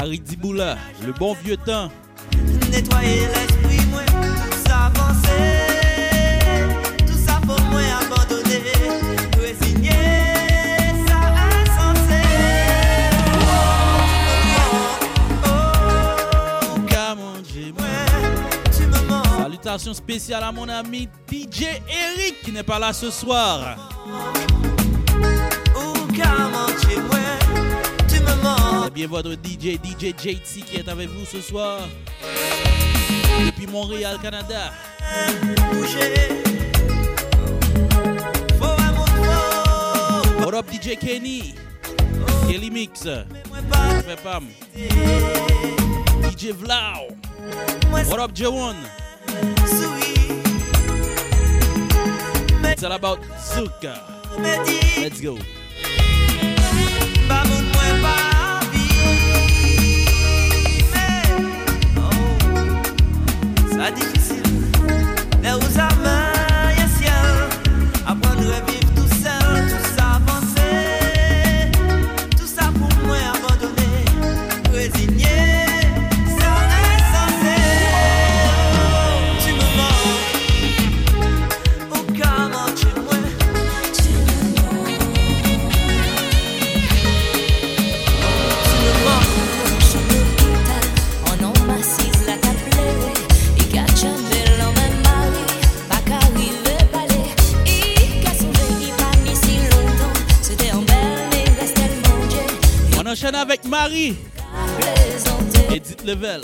Harry Diboula, le bon vieux temps. Nettoyer l'esprit, moi, s'avancer. Tout ça pour moi abandonner, résigner. Oh, oh, tu me. Salutations spéciales à mon ami DJ Eric qui n'est pas là ce soir. Bien votre DJ, DJ JT qui est avec vous ce soir. Depuis Montréal, Canada. What up DJ Kenny? Kelly Mix. DJ Vlau. What up Jawon? It's all about Zuka. Let's go. Tá difícil, né? Avec Marie. Edith Level.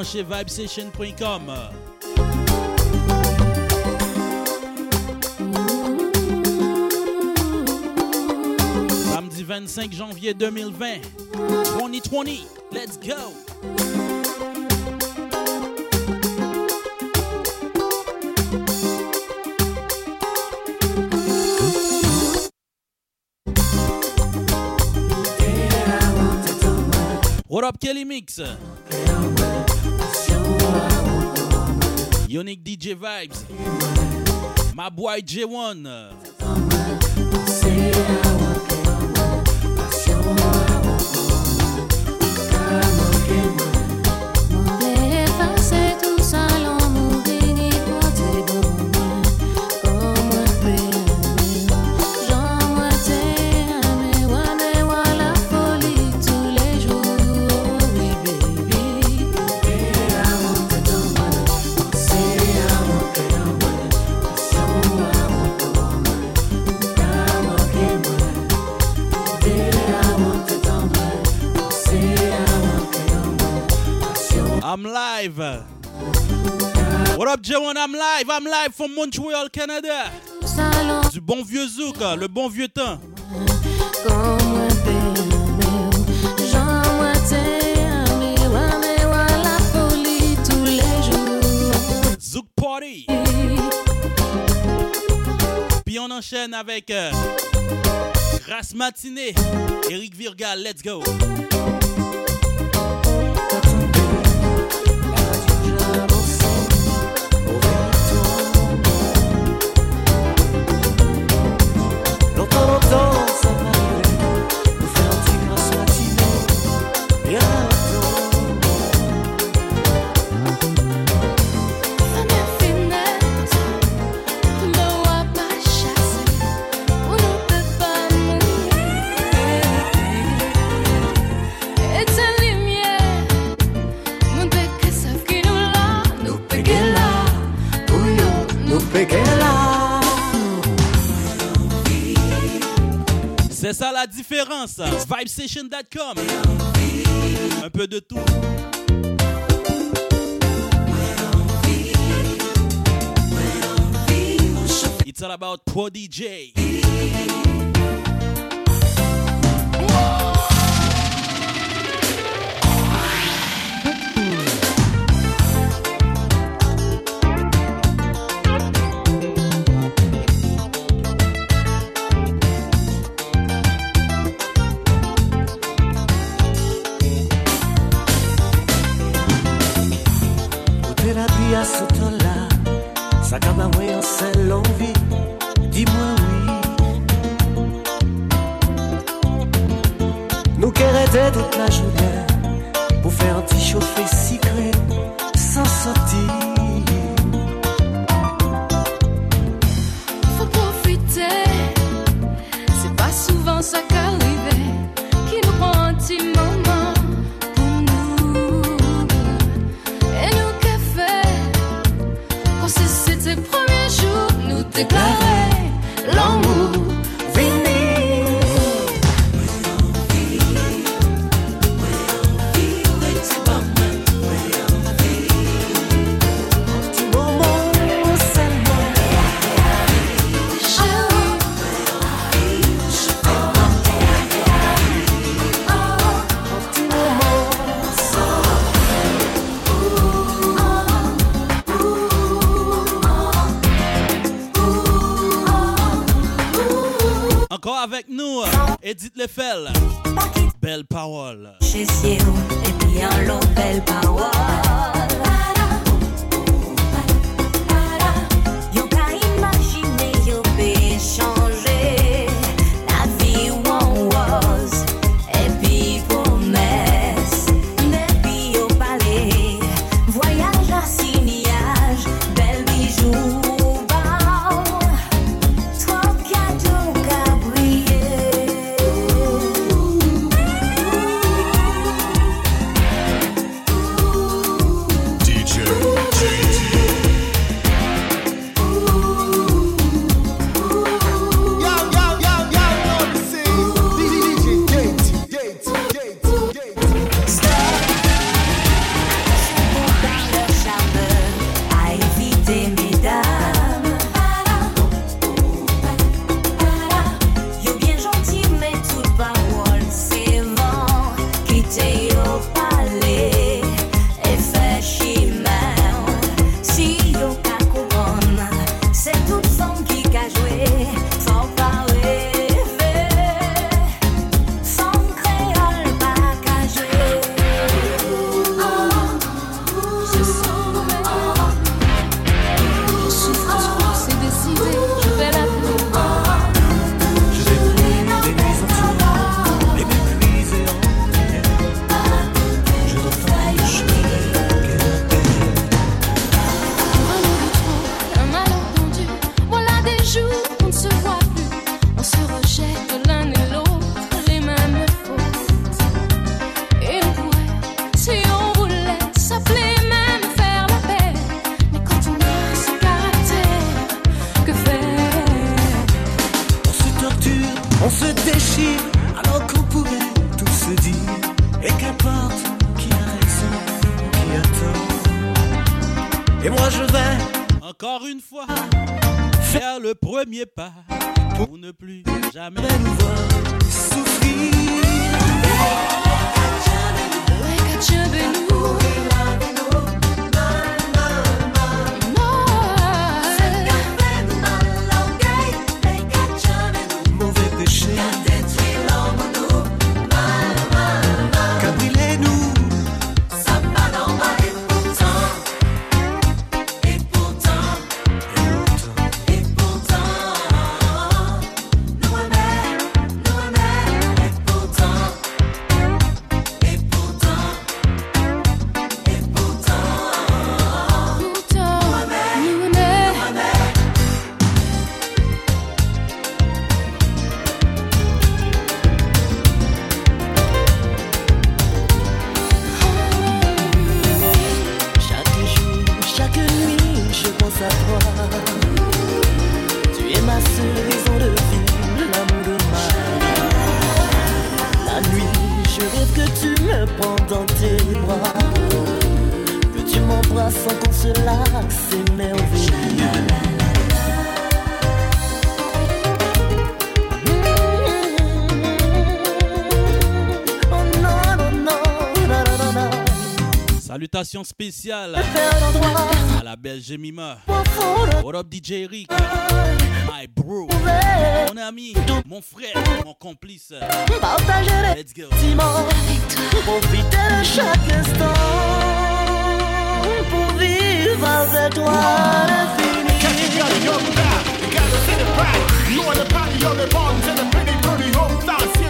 branché vibesession.com. Samedi 25 janvier 2020, 2020, let's go! What up, Kelly Mix? Unique DJ Vibes. My boy J1. What up, J1? I'm live. I'm live from Montreal, Canada. Du bon vieux zouk, hein, le bon vieux temps. Zouk Party. Puis on enchaîne avec euh, Grasse Matinée, Eric Virga, let's go. ambiance. Vibestation.com. Un peu de tout. It's all about Pro DJ. Edith Lefel. façon qu'on se c'est merveilleux. Salutations spéciales à la belle Jemima. What up DJ Rick? My bro, mon ami, mon frère, mon complice. Let's go. Profiter de chaque instant. You're you're the bombs, and the pretty, pretty home style.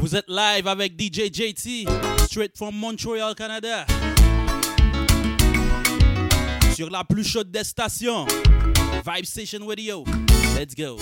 Vous êtes live avec DJ JT, straight from Montreal, Canada. Sur la plus chaude des stations, Vibe Station Radio. Let's go.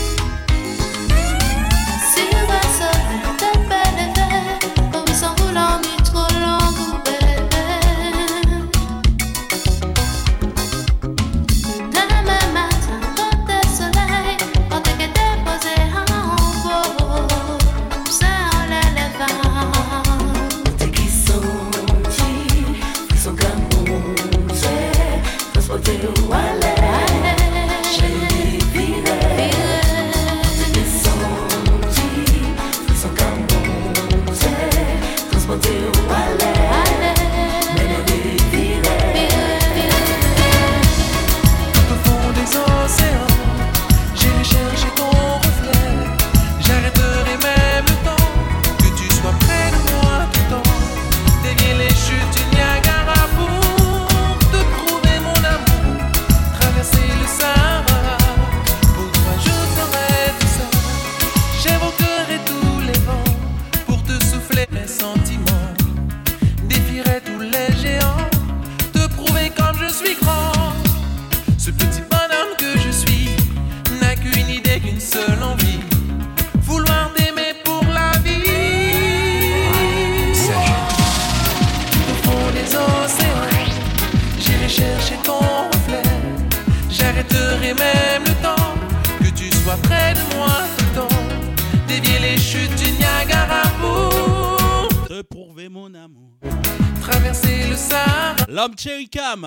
L'homme Cherry Cam,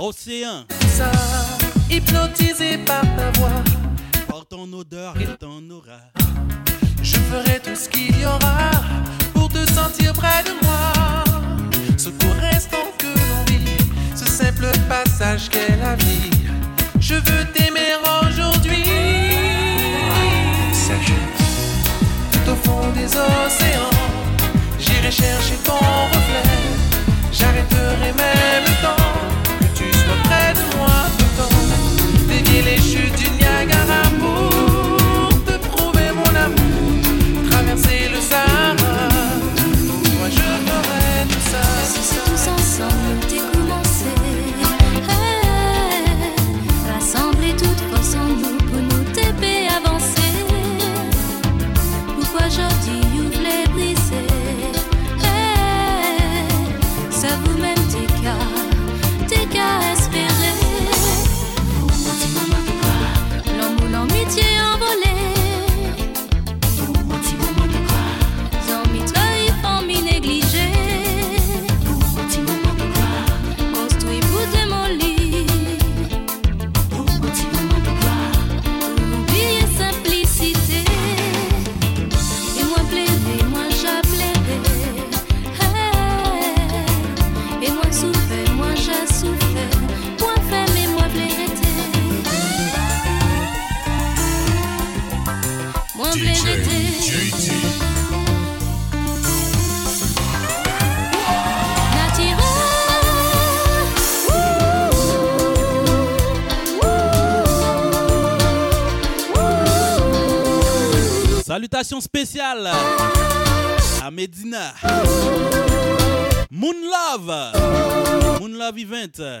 Océan, ça, hypnotisé par ta voix. par ton odeur et ton aura. Je ferai tout ce qu'il y aura pour te sentir près de moi. Ce court instant que l'on vit, ce simple passage qu'est la vie. Je veux t'aimer aujourd'hui. Tout au fond des océans, j'irai chercher ton reflet. J'arrêterai même le temps que tu sois près de moi tout le temps. Dévier les chutes du Niagara pour Salutations spéciales à Medina. Moon Love. Moon Love Event.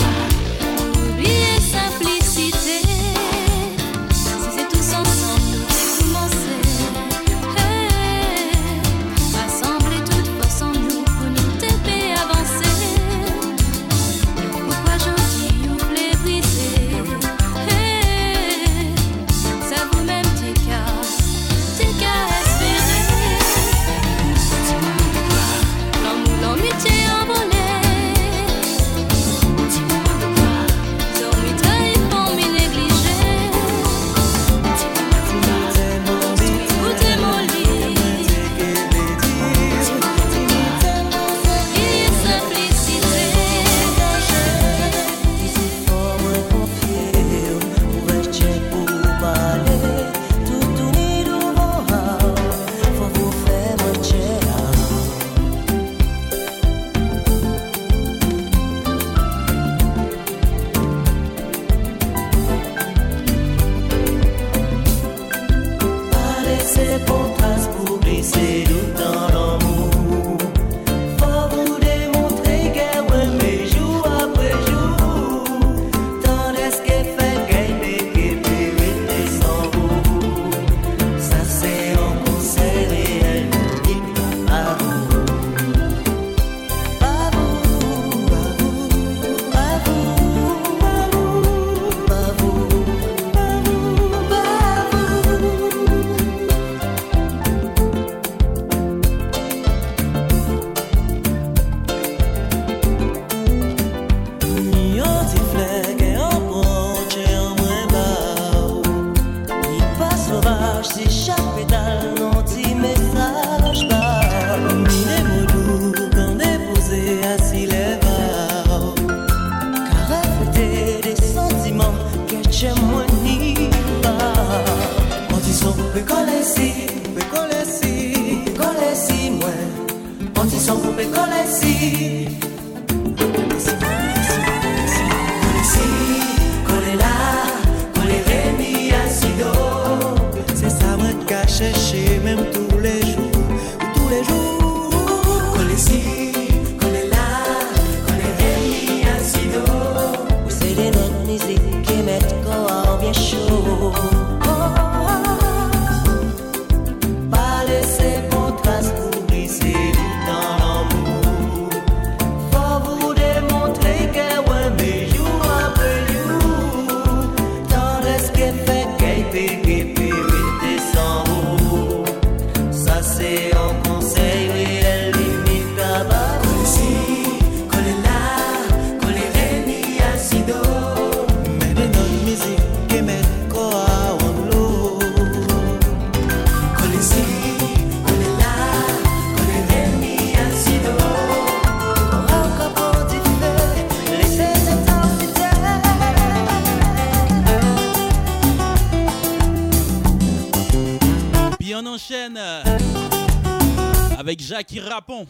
Jackie Rapon.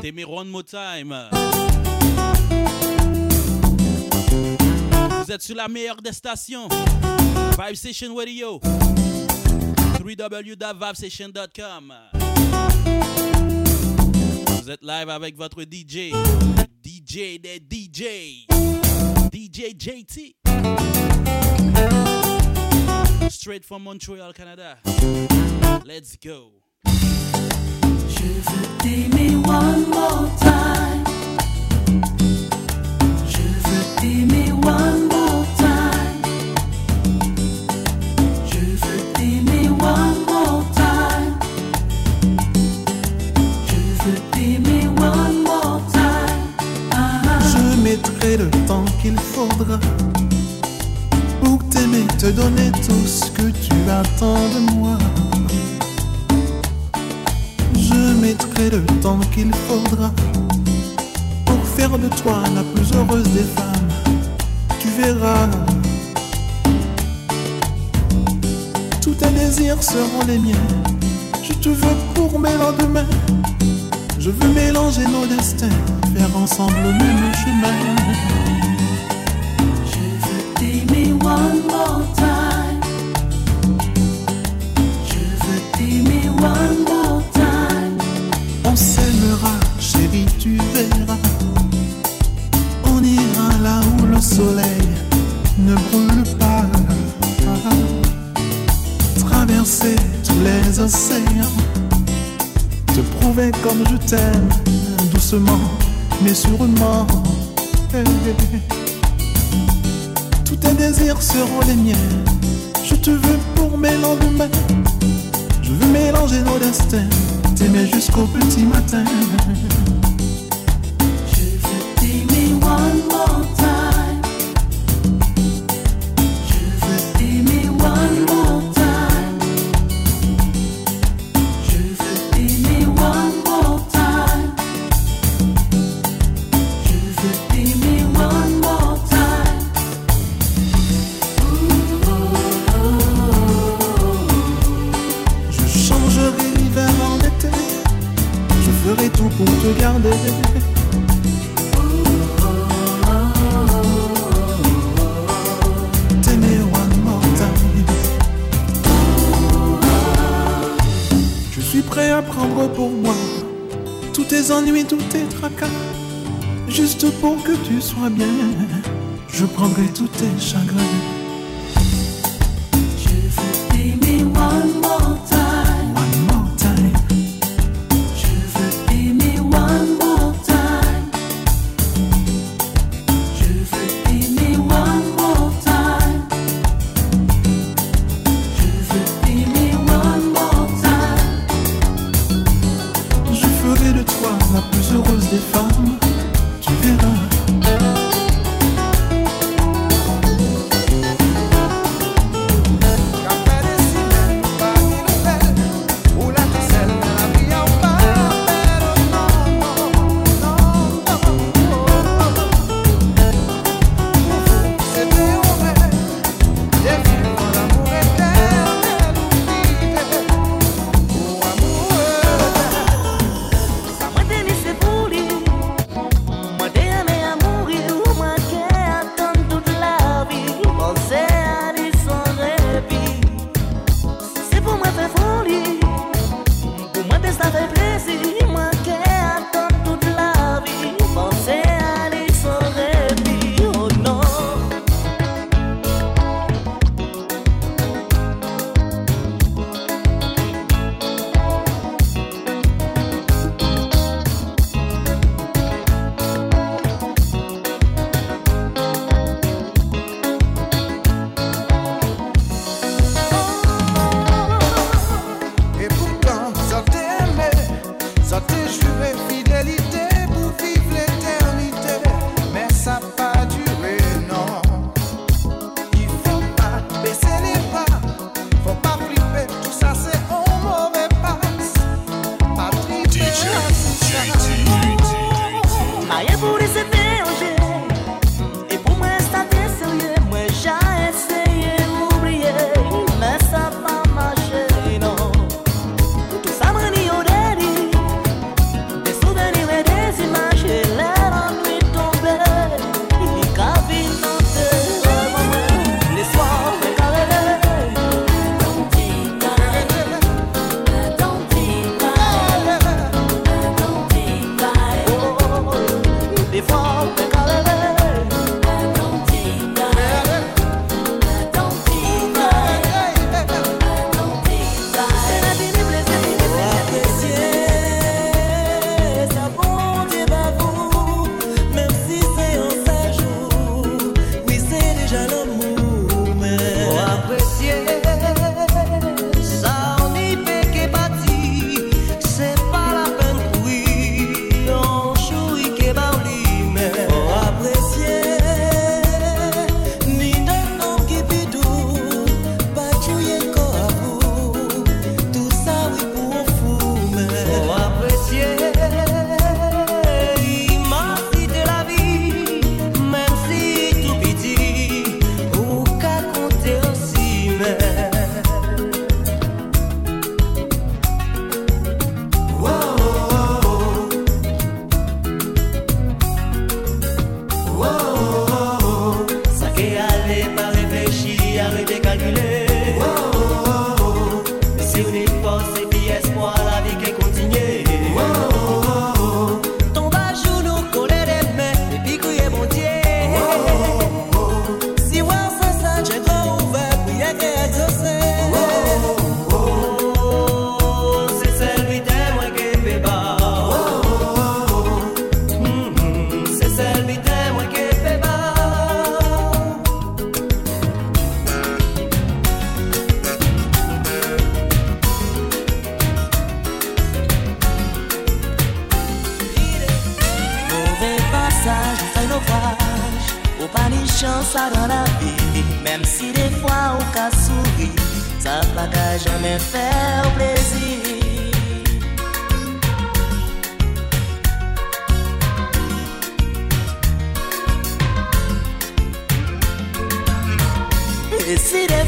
T'aimer One More Time. Vous êtes sur la meilleure des stations. Vibe Station Radio. www.vibestation.com. Vous êtes live avec votre DJ. DJ des DJ. DJ JT. Straight from Montreal, Canada. Let's go. Pour t'aimer, te donner tout ce que tu attends de moi. Je mettrai le temps qu'il faudra pour faire de toi la plus heureuse des femmes. Tu verras. Tous tes désirs seront les miens. Je te veux pour mes lendemains. Je veux mélanger nos destins, faire ensemble le même chemin. Je veux t'aimer one more time. Tu verras. On ira là où le soleil ne brûle pas. Traverser tous les océans. Te prouver comme je t'aime, doucement, mais sûrement. Tous tes désirs seront les miens. Je te veux pour mes lendemains. Je veux mélanger nos destins, t'aimer jusqu'au petit matin. One more time. Prendrai tous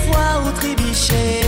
fois vous tribichez,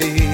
valley.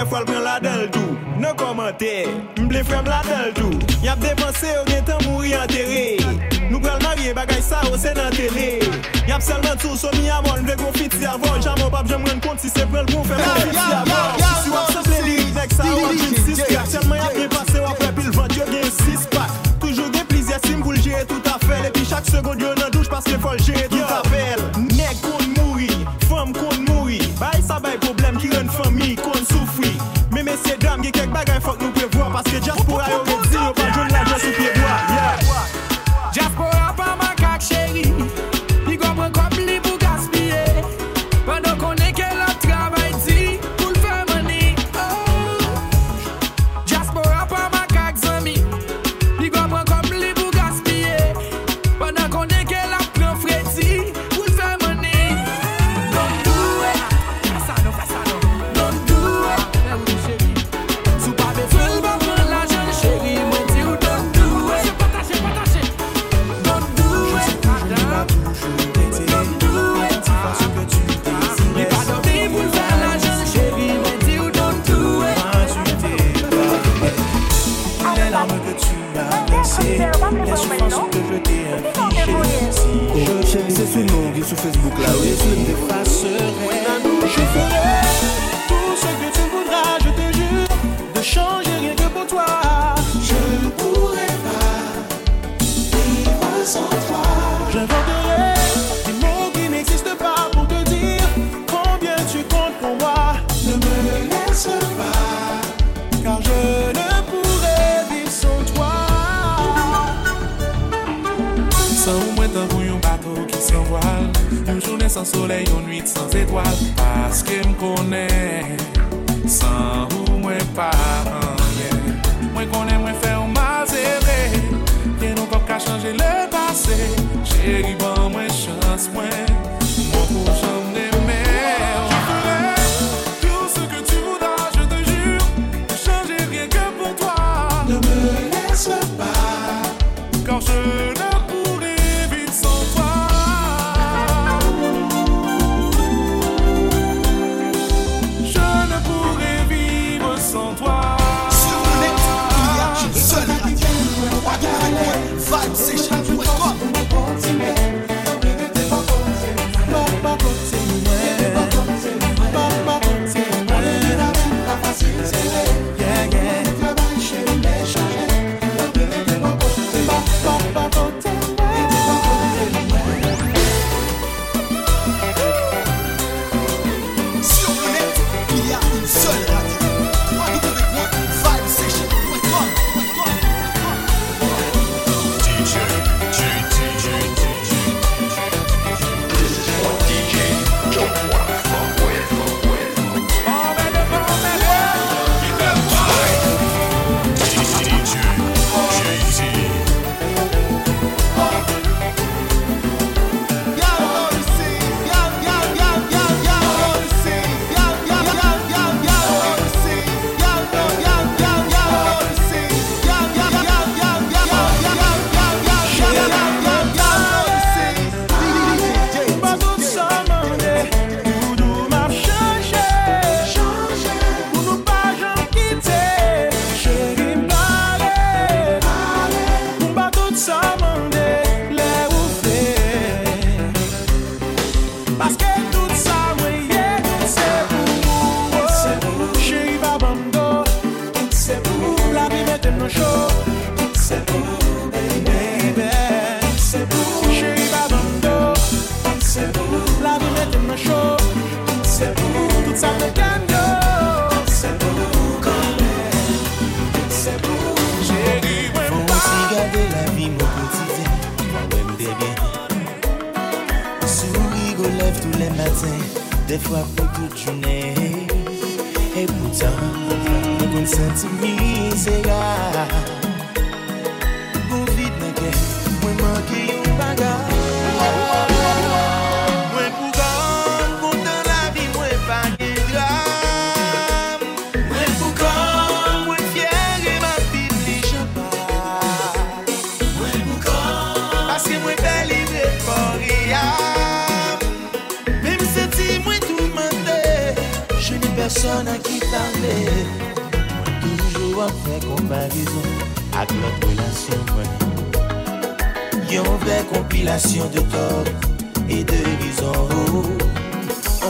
defol mwen la del tou Nan komante, mble frem la del tou. Yap depanse ou gen tan mouri anterre Nou pral marye bagay sa ou se nan tele. Yap selman tou so mi avon, vle kon fiti avon Jamon pap jem ren kont si se prel pou fè mwen fiti avon Si wap se ple lirik nek sa ou jim sis kak. Selman yap repase wap repil vant yo gen sis pak Toujou gen plizye sim pou ljere tout afe Lepi chak sekond yo nan douche paske fol jere sou nou, sou Facebook la, ou sou mte fase, mwen anou, je fere sans soleil, yon nuit sans étoile Parce que m'kone, sans ou mwen pa anye Mwen kone mwen fe ou ma zere. Yen nou kop ka chanje le pase. Chéri bon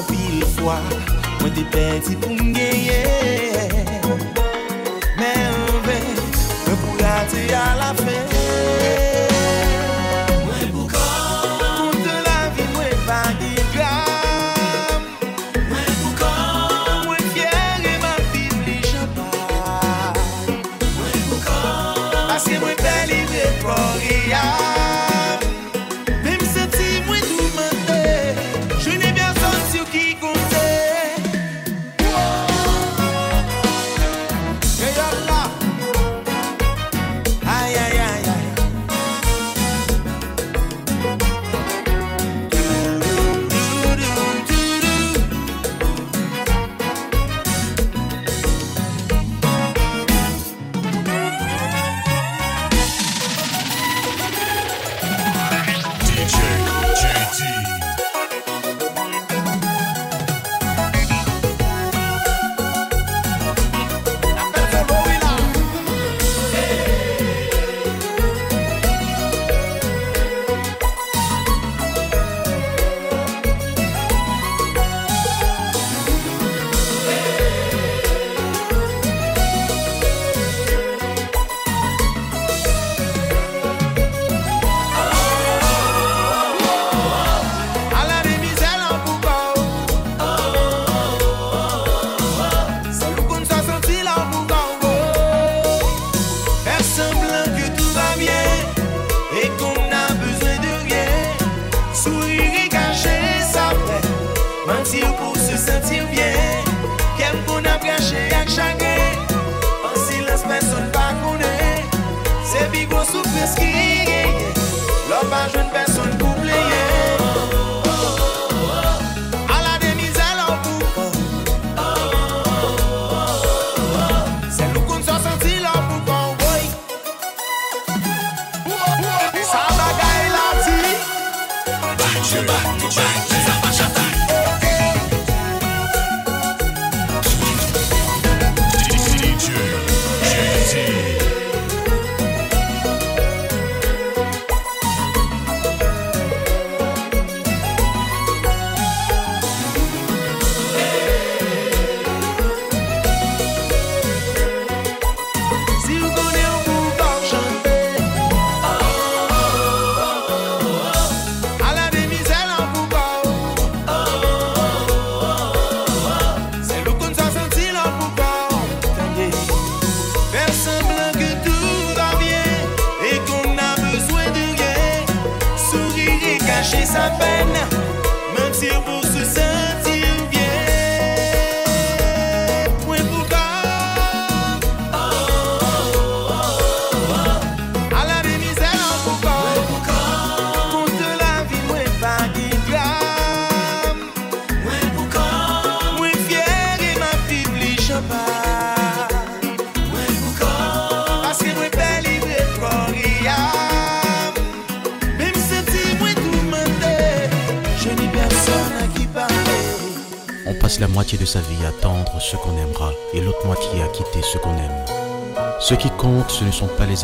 An pil fwa. Mwen te peti pou mgeye.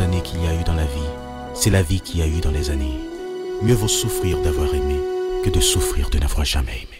années qu'il y a eu dans la vie, c'est la vie qu'il y a eu dans les années. Mieux vaut souffrir d'avoir aimé que de souffrir de n'avoir jamais aimé.